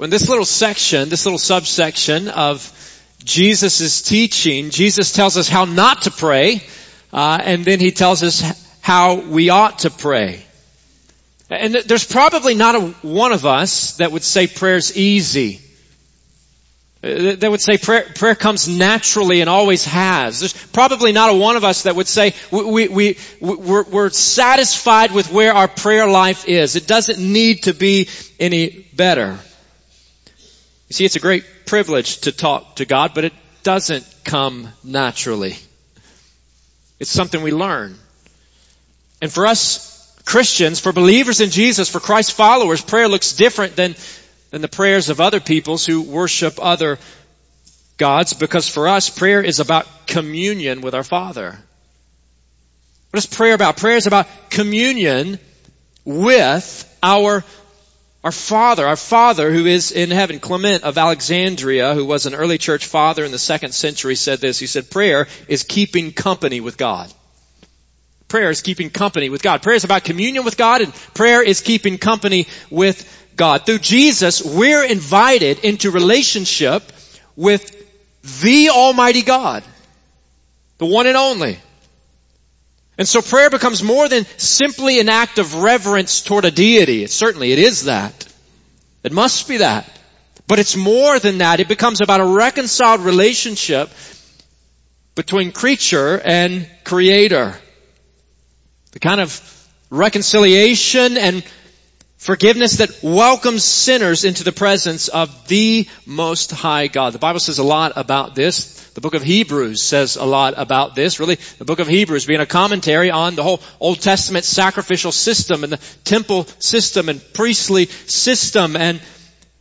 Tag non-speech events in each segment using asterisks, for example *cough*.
When this little section, this little subsection of Jesus' teaching, Jesus tells us how not to pray, uh, and then he tells us how we ought to pray. And there's probably not a, one of us that would say prayer's easy. Uh, that would say prayer, prayer comes naturally and always has. There's probably not a one of us that would say we, we, we, we're, we're satisfied with where our prayer life is. It doesn't need to be any better. You see, it's a great privilege to talk to God, but it doesn't come naturally. It's something we learn. And for us Christians, for believers in Jesus, for Christ followers, prayer looks different than than the prayers of other peoples who worship other gods because for us prayer is about communion with our Father. What is prayer about? Prayer is about communion with our our Father, our Father who is in heaven. Clement of Alexandria, who was an early church father in the second century said this. He said, prayer is keeping company with God. Prayer is keeping company with God. Prayer is about communion with God and prayer is keeping company with God. Through Jesus, we're invited into relationship with the Almighty God. The one and only. And so prayer becomes more than simply an act of reverence toward a deity. It, certainly it is that. It must be that. But it's more than that. It becomes about a reconciled relationship between creature and creator. The kind of reconciliation and Forgiveness that welcomes sinners into the presence of the Most High God. The Bible says a lot about this. The book of Hebrews says a lot about this. Really, the book of Hebrews being a commentary on the whole Old Testament sacrificial system and the temple system and priestly system. And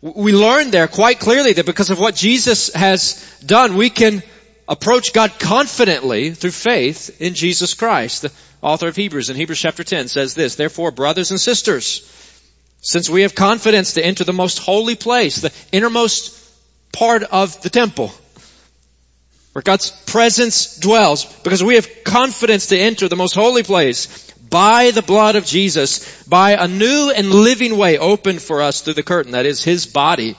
we learn there quite clearly that because of what Jesus has done, we can approach God confidently through faith in Jesus Christ. The author of Hebrews in Hebrews chapter 10 says this, Therefore, brothers and sisters, since we have confidence to enter the most holy place, the innermost part of the temple, where God's presence dwells, because we have confidence to enter the most holy place by the blood of Jesus, by a new and living way opened for us through the curtain, that is His body.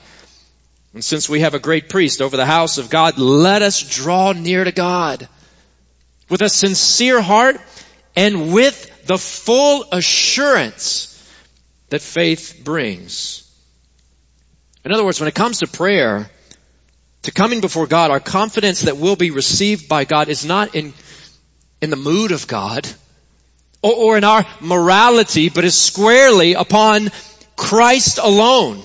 And since we have a great priest over the house of God, let us draw near to God with a sincere heart and with the full assurance that faith brings. In other words, when it comes to prayer, to coming before God, our confidence that we'll be received by God is not in, in the mood of God or, or in our morality, but is squarely upon Christ alone.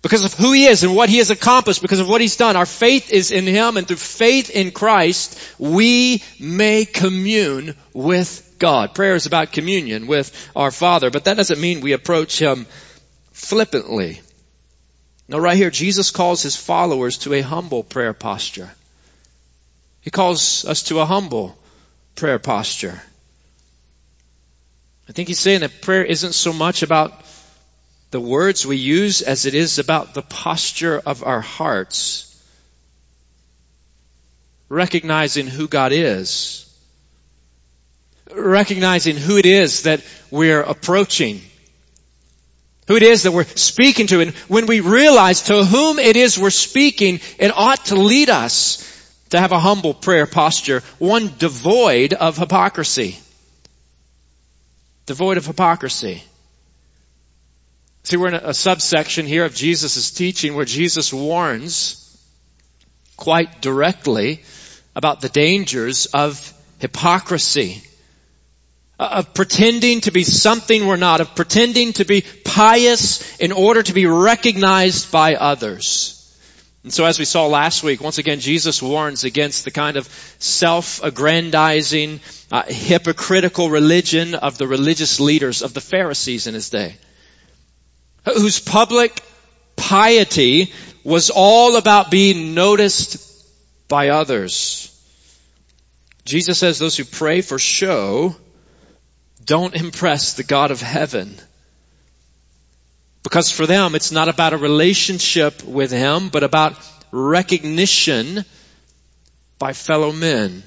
Because of who He is and what He has accomplished, because of what He's done. Our faith is in Him and through faith in Christ, we may commune with God. Prayer is about communion with our Father, but that doesn't mean we approach Him flippantly. No, right here, Jesus calls His followers to a humble prayer posture. He calls us to a humble prayer posture. I think He's saying that prayer isn't so much about the words we use as it is about the posture of our hearts. Recognizing who God is recognizing who it is that we're approaching. Who it is that we're speaking to. And when we realize to whom it is we're speaking, it ought to lead us to have a humble prayer posture, one devoid of hypocrisy. Devoid of hypocrisy. See, we're in a, subsection here of Jesus' teaching where Jesus warns quite directly about the dangers of hypocrisy of pretending to be something we're not, of pretending to be pious in order to be recognized by others. And so as we saw last week, once again, Jesus warns against the kind of self-aggrandizing, uh, hypocritical religion of the religious leaders of the Pharisees in his day, whose public piety was all about being noticed by others. Jesus says those who pray for show don't impress the God of heaven. Because for them, it's not about a relationship with Him, but about recognition by fellow men.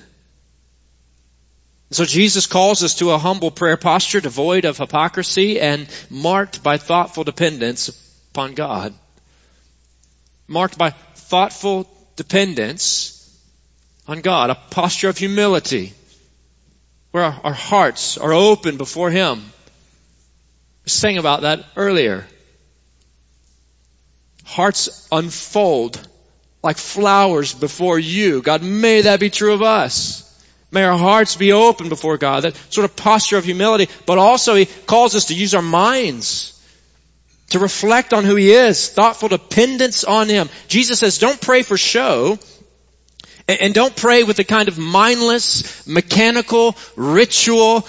So Jesus calls us to a humble prayer posture devoid of hypocrisy and marked by thoughtful dependence upon God. marked by thoughtful dependence on God, a posture of humility, where our, our hearts are open before Him. I was saying about that earlier. Hearts unfold like flowers before you. God, may that be true of us. May our hearts be open before God. That sort of posture of humility, but also He calls us to use our minds to reflect on who He is, thoughtful dependence on Him. Jesus says, don't pray for show, and don't pray with the kind of mindless, mechanical, ritual,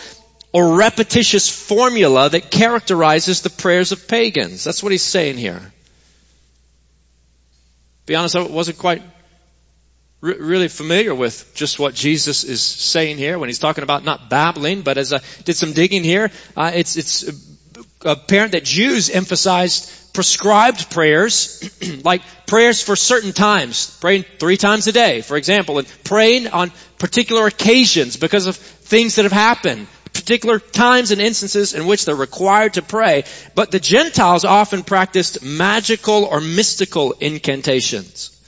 or repetitious formula that characterizes the prayers of pagans. That's what he's saying here. Be honest, I wasn't quite really familiar with just what Jesus is saying here when he's talking about not babbling, but as I did some digging here, uh, it's, it's apparent that Jews emphasized prescribed prayers, *clears throat* like prayers for certain times, praying three times a day, for example, and praying on particular occasions because of things that have happened, particular times and instances in which they're required to pray. But the Gentiles often practiced magical or mystical incantations,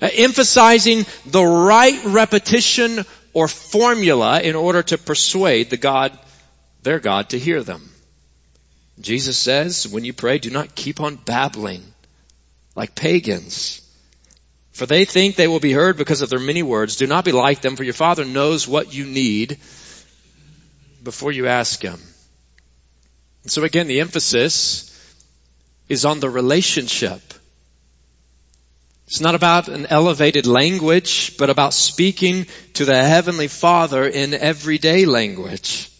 uh, emphasizing the right repetition or formula in order to persuade the God, their God, to hear them. Jesus says, when you pray, do not keep on babbling like pagans. For they think they will be heard because of their many words. Do not be like them, for your Father knows what you need before you ask Him. so again, the emphasis is on the relationship. It's not about an elevated language, but about speaking to the Heavenly Father in everyday language.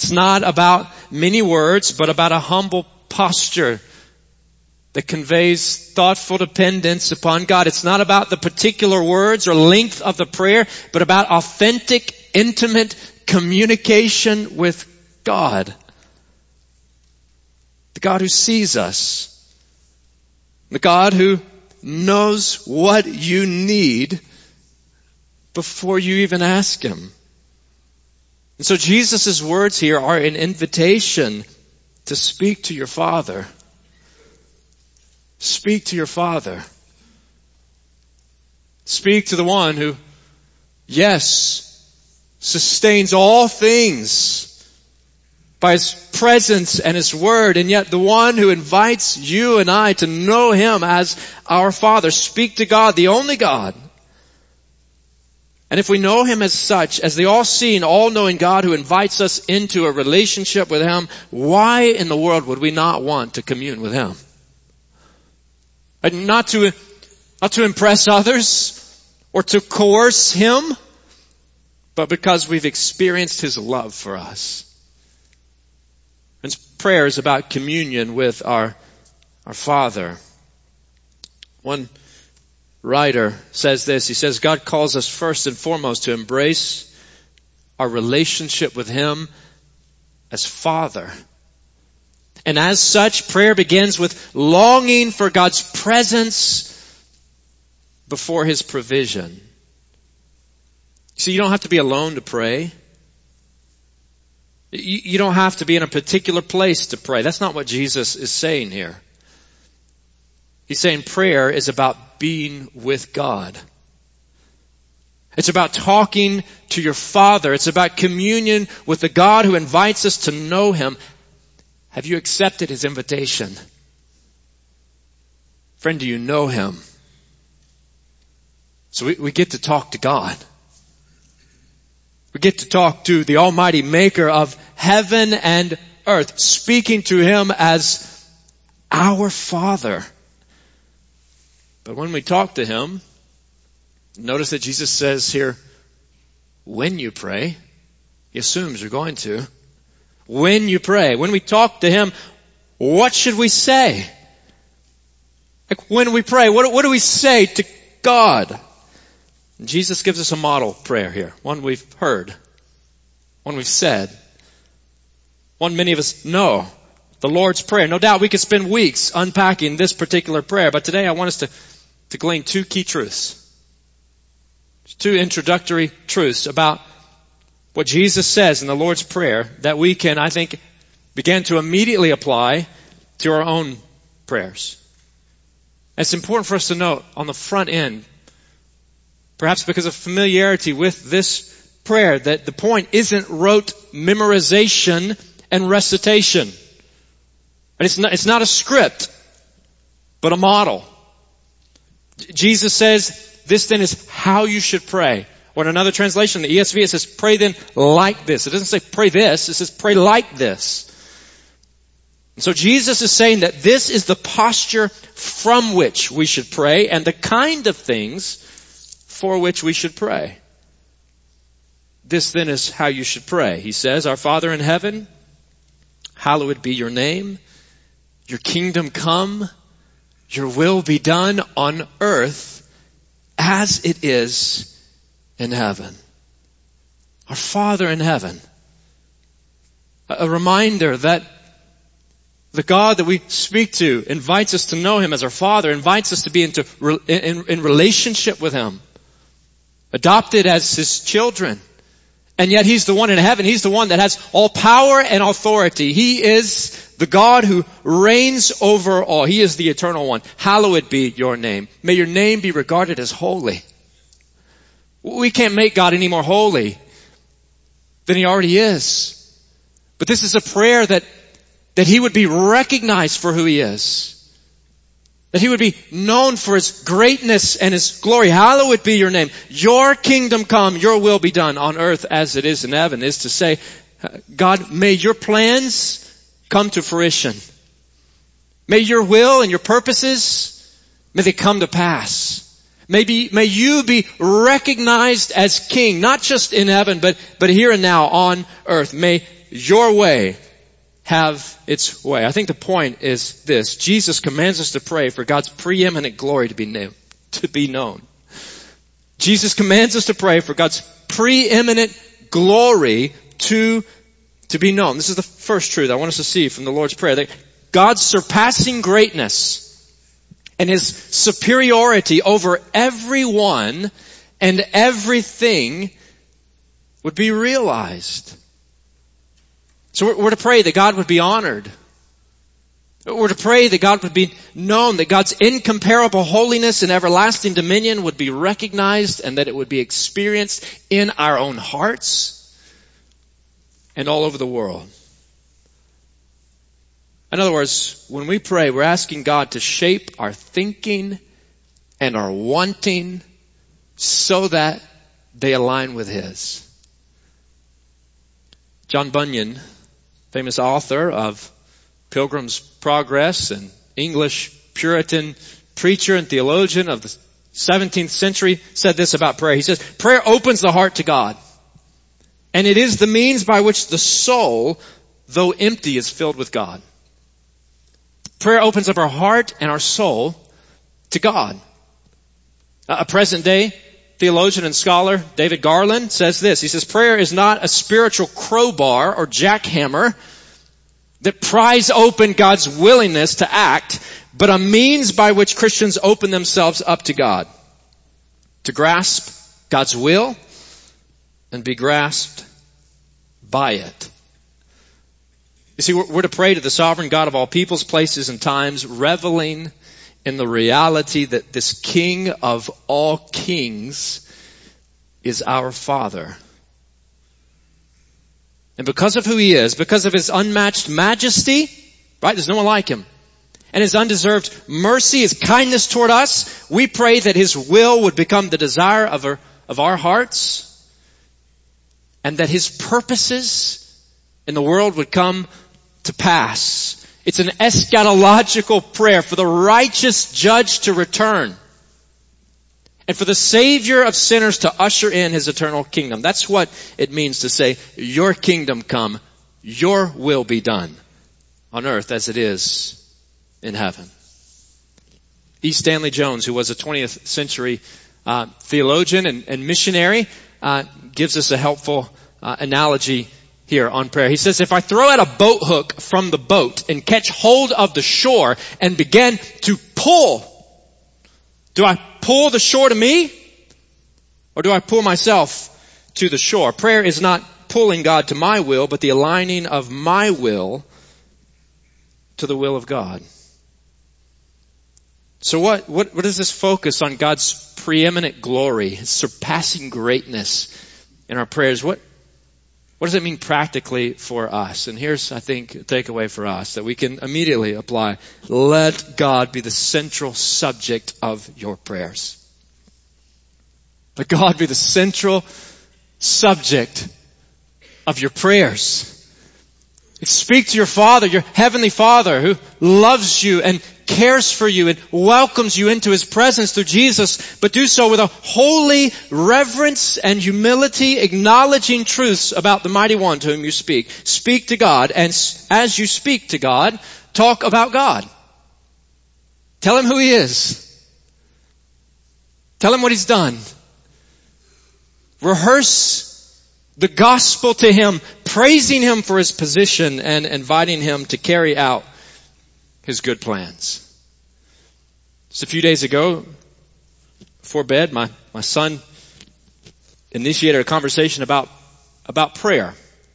It's not about many words, but about a humble posture that conveys thoughtful dependence upon God. It's not about the particular words or length of the prayer, but about authentic, intimate communication with God. The God who sees us. The God who knows what you need before you even ask Him. And so Jesus' words here are an invitation to speak to your Father. Speak to your Father. Speak to the one who, yes, sustains all things by His presence and His Word, and yet the one who invites you and I to know Him as our Father. Speak to God, the only God and if we know Him as such, as the all-seeing, all-knowing God who invites us into a relationship with Him, why in the world would we not want to commune with Him? And not to, not to impress others or to coerce Him, but because we've experienced His love for us. And prayer is about communion with our, our Father. One writer says this. He says, God calls us first and foremost to embrace our relationship with Him as Father. And as such, prayer begins with longing for God's presence before His provision. See, you don't have to be alone to pray. You don't have to be in a particular place to pray. That's not what Jesus is saying here. He's saying prayer is about being with God. It's about talking to your Father. It's about communion with the God who invites us to know Him. Have you accepted His invitation? Friend, do you know Him? So we, we get to talk to God. We get to talk to the Almighty Maker of heaven and earth, speaking to Him as our Father. But when we talk to Him, notice that Jesus says here, when you pray, He assumes you're going to. When you pray, when we talk to Him, what should we say? Like when we pray, what, what do we say to God? And Jesus gives us a model prayer here, one we've heard, one we've said, one many of us know the Lord's Prayer. No doubt we could spend weeks unpacking this particular prayer, but today I want us to, to glean two key truths. Two introductory truths about what Jesus says in the Lord's Prayer that we can, I think, begin to immediately apply to our own prayers. It's important for us to note on the front end, perhaps because of familiarity with this prayer, that the point isn't rote memorization and recitation. And it's not, it's not a script, but a model. Jesus says, this then is how you should pray. Or in another translation, the ESV, it says, pray then like this. It doesn't say pray this, it says pray like this. And so Jesus is saying that this is the posture from which we should pray and the kind of things for which we should pray. This then is how you should pray. He says, Our Father in heaven, hallowed be your name, your kingdom come, your will be done on earth as it is in heaven. Our Father in heaven. A reminder that the God that we speak to invites us to know Him as our Father, invites us to be into, in, in relationship with Him. Adopted as His children. And yet He's the one in heaven. He's the one that has all power and authority. He is the God who reigns over all. He is the eternal one. Hallowed be your name. May your name be regarded as holy. We can't make God any more holy than He already is. But this is a prayer that, that He would be recognized for who He is. That he would be known for his greatness and his glory. Hallowed be your name. Your kingdom come, your will be done on earth as it is in heaven is to say, uh, God, may your plans come to fruition. May your will and your purposes, may they come to pass. May, be, may you be recognized as king, not just in heaven, but, but here and now on earth. May your way have its way. I think the point is this. Jesus commands us to pray for God's preeminent glory to be known. To be known. Jesus commands us to pray for God's preeminent glory to, to be known. This is the first truth I want us to see from the Lord's Prayer. That God's surpassing greatness and His superiority over everyone and everything would be realized. So we're, to pray that God would be honored. We're to pray that God would be known, that God's incomparable holiness and everlasting dominion would be recognized and that it would be experienced in our own hearts and all over the world. In other words, when we pray, we're asking God to shape our thinking and our wanting so that they align with His. John Bunyan famous author of Pilgrim's Progress and English Puritan preacher and theologian of the 17th century said this about prayer. He says, prayer opens the heart to God. And it is the means by which the soul, though empty, is filled with God. Prayer opens up our heart and our soul to God. A present day theologian and scholar David Garland says this. He says, prayer is not a spiritual crowbar or jackhammer that pries open God's willingness to act, but a means by which Christians open themselves up to God. To grasp God's will and be grasped by it. You see, we're to pray to the sovereign God of all peoples, places, and times, reveling in the reality that this King of all kings is our Father. And because of who He is, because of His unmatched majesty, right, there's no one like Him, and His undeserved mercy, His kindness toward us, we pray that His will would become the desire of our, of our hearts, and that His purposes in the world would come to pass it's an eschatological prayer for the righteous judge to return and for the savior of sinners to usher in his eternal kingdom. That's what it means to say, your kingdom come, your will be done on earth as it is in heaven. E. Stanley Jones, who was a 20th century uh, theologian and, and missionary, uh, gives us a helpful uh, analogy here on prayer. He says, if I throw out a boat hook from the boat and catch hold of the shore and begin to pull, do I pull the shore to me? Or do I pull myself to the shore? Prayer is not pulling God to my will, but the aligning of my will to the will of God. So what, what, what is this focus on God's preeminent glory, His surpassing greatness in our prayers? What, what does it mean practically for us? And here's, I think, a takeaway for us that we can immediately apply. Let God be the central subject of your prayers. Let God be the central subject of your prayers. Speak to your Father, your Heavenly Father who loves you and cares for you and welcomes you into His presence through Jesus, but do so with a holy reverence and humility, acknowledging truths about the mighty one to whom you speak. Speak to God and as you speak to God, talk about God. Tell Him who He is. Tell Him what He's done. Rehearse the gospel to him, praising him for his position and inviting him to carry out his good plans. Just a few days ago, before bed, my, my son initiated a conversation about, about prayer.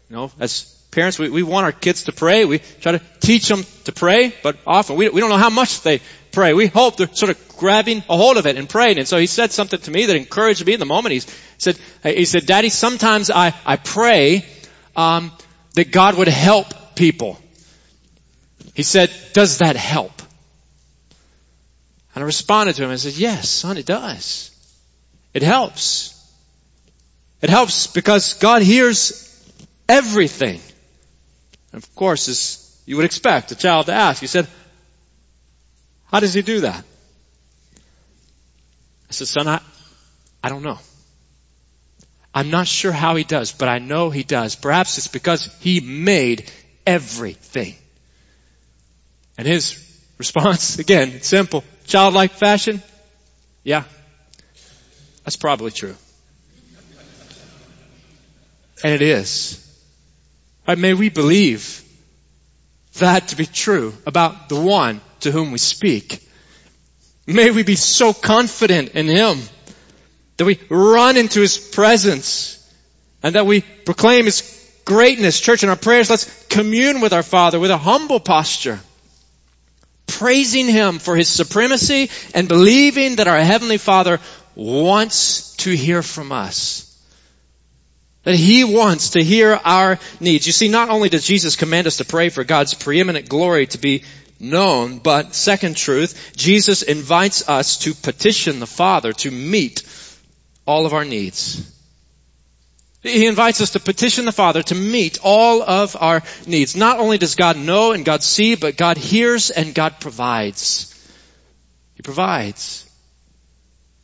You know, as parents, we, we want our kids to pray. We try to teach them to pray, but often we, we don't know how much they pray. We hope they're sort of grabbing a hold of it and praying. And so he said something to me that encouraged me in the moment. He said, he said, Daddy, sometimes I, I pray, um, that God would help people. He said, does that help? And I responded to him and said, yes, son, it does. It helps. It helps because God hears everything. And of course, as you would expect a child to ask, he said, how does he do that? I said, son, I, I don't know. I'm not sure how he does, but I know he does. Perhaps it's because he made everything. And his response, again, simple, childlike fashion, yeah, that's probably true. And it is. Right, may we believe that to be true about the one to whom we speak. May we be so confident in Him that we run into His presence and that we proclaim His greatness. Church, in our prayers, let's commune with our Father with a humble posture, praising Him for His supremacy and believing that our Heavenly Father wants to hear from us. That He wants to hear our needs. You see, not only does Jesus command us to pray for God's preeminent glory to be known, but second truth, Jesus invites us to petition the Father to meet all of our needs. He invites us to petition the Father to meet all of our needs. Not only does God know and God see, but God hears and God provides. He provides.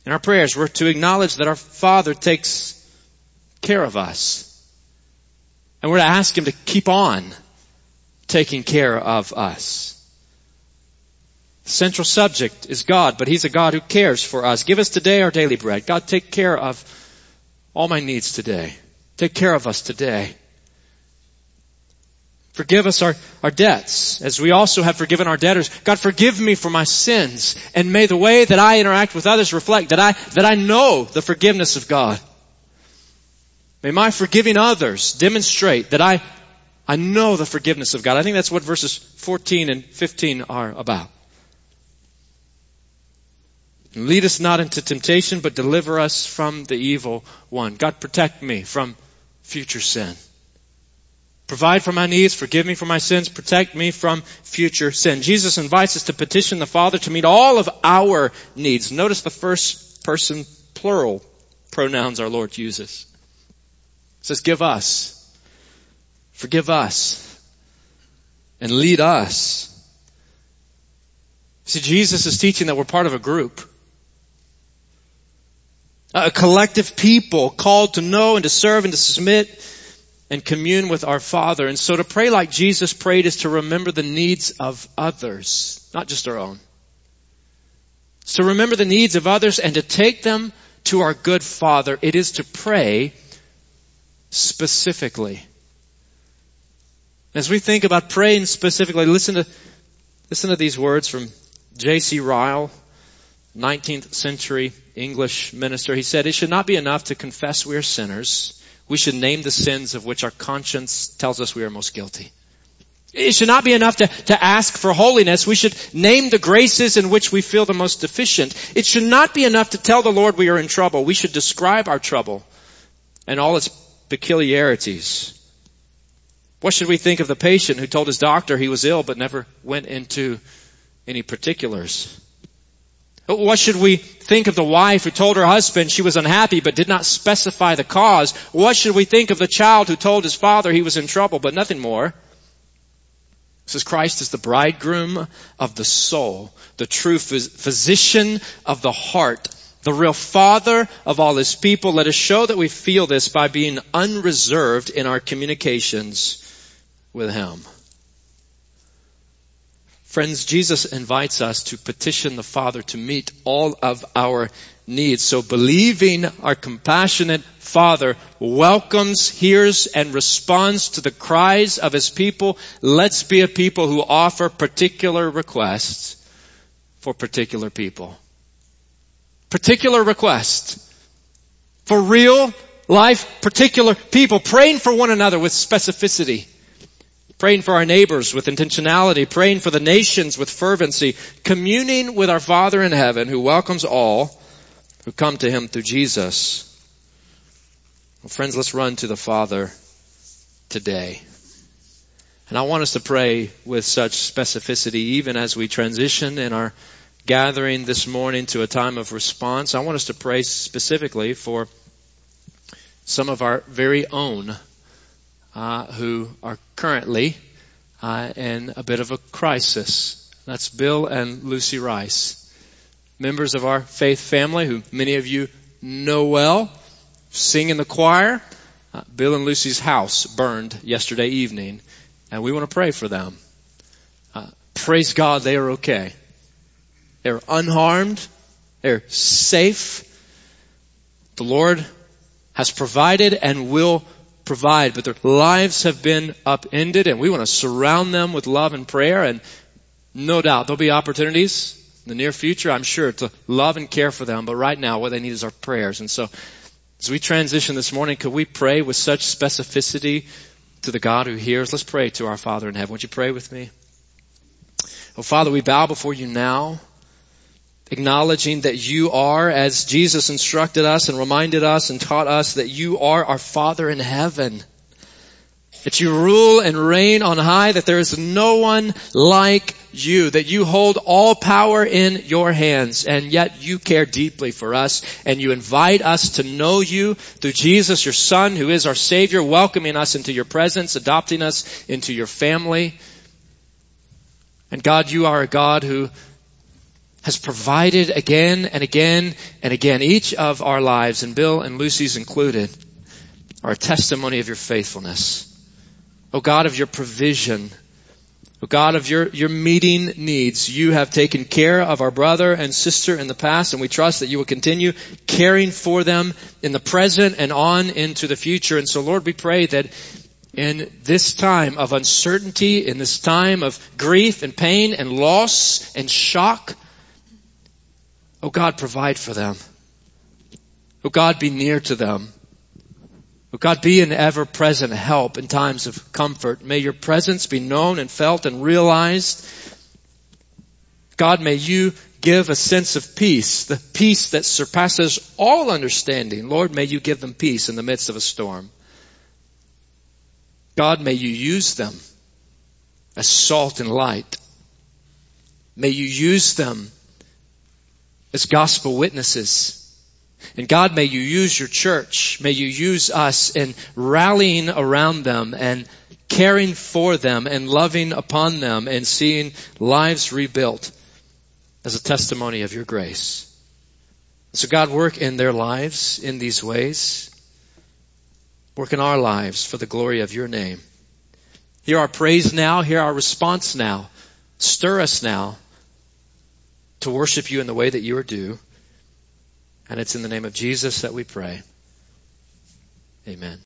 In our prayers, we're to acknowledge that our Father takes care of us. And we're to ask Him to keep on taking care of us. The central subject is God, but He's a God who cares for us. Give us today our daily bread. God, take care of all my needs today. Take care of us today. Forgive us our, our debts as we also have forgiven our debtors. God, forgive me for my sins and may the way that I interact with others reflect that I, that I know the forgiveness of God. May my forgiving others demonstrate that I, I know the forgiveness of God. I think that's what verses 14 and 15 are about. Lead us not into temptation, but deliver us from the evil one. God, protect me from future sin. Provide for my needs, forgive me for my sins, protect me from future sin. Jesus invites us to petition the Father to meet all of our needs. Notice the first person plural pronouns our Lord uses. It says, give us, forgive us, and lead us. See, Jesus is teaching that we're part of a group. A collective people called to know and to serve and to submit and commune with our Father. And so to pray like Jesus prayed is to remember the needs of others, not just our own. To remember the needs of others and to take them to our good Father. It is to pray specifically. As we think about praying specifically, listen to, listen to these words from J.C. Ryle, 19th century English minister. He said, it should not be enough to confess we are sinners. We should name the sins of which our conscience tells us we are most guilty. It should not be enough to, to ask for holiness. We should name the graces in which we feel the most deficient. It should not be enough to tell the Lord we are in trouble. We should describe our trouble and all its peculiarities. What should we think of the patient who told his doctor he was ill but never went into any particulars? What should we think of the wife who told her husband she was unhappy but did not specify the cause? What should we think of the child who told his father he was in trouble but nothing more? Says Christ is the bridegroom of the soul, the true physician of the heart, the real father of all his people. Let us show that we feel this by being unreserved in our communications with him. Friends, Jesus invites us to petition the Father to meet all of our needs. So believing our compassionate Father welcomes, hears, and responds to the cries of His people. Let's be a people who offer particular requests for particular people. Particular requests for real life, particular people, praying for one another with specificity praying for our neighbors with intentionality, praying for the nations with fervency, communing with our Father in heaven who welcomes all who come to Him through Jesus. Well, friends, let's run to the Father today. And I want us to pray with such specificity even as we transition in our gathering this morning to a time of response. I want us to pray specifically for some of our very own uh, who are currently uh, in a bit of a crisis. That's Bill and Lucy Rice, members of our faith family who many of you know well, sing in the choir. Uh, Bill and Lucy's house burned yesterday evening, and we want to pray for them. Uh, praise God, they are okay. They're unharmed. They're safe. The Lord has provided and will provide, but their lives have been upended and we want to surround them with love and prayer and no doubt there'll be opportunities in the near future, I'm sure, to love and care for them, but right now what they need is our prayers. And so as we transition this morning, could we pray with such specificity to the God who hears? Let's pray to our Father in heaven. Would you pray with me? Oh Father, we bow before you now acknowledging that you are, as Jesus instructed us and reminded us and taught us, that you are our Father in heaven. That you rule and reign on high, that there is no one like you, that you hold all power in your hands, and yet you care deeply for us, and you invite us to know you through Jesus, your Son, who is our Savior, welcoming us into your presence, adopting us into your family. And God, you are a God who has provided again and again and again. Each of our lives, and Bill and Lucy's included, are a testimony of your faithfulness. O God of your provision, O God of your, your meeting needs, you have taken care of our brother and sister in the past, and we trust that you will continue caring for them in the present and on into the future. And so Lord, we pray that in this time of uncertainty, in this time of grief and pain and loss and shock, Oh God, provide for them. Oh God, be near to them. Oh God, be an ever present help in times of comfort. May your presence be known and felt and realized. God, may you give a sense of peace, the peace that surpasses all understanding. Lord, may you give them peace in the midst of a storm. God, may you use them as salt and light. May you use them as gospel witnesses. And God, may you use your church. May you use us in rallying around them and caring for them and loving upon them and seeing lives rebuilt as a testimony of your grace. So God, work in their lives in these ways. Work in our lives for the glory of your name. Hear our praise now. Hear our response now. Stir us now to worship you in the way that you are due. And it's in the name of Jesus that we pray. Amen.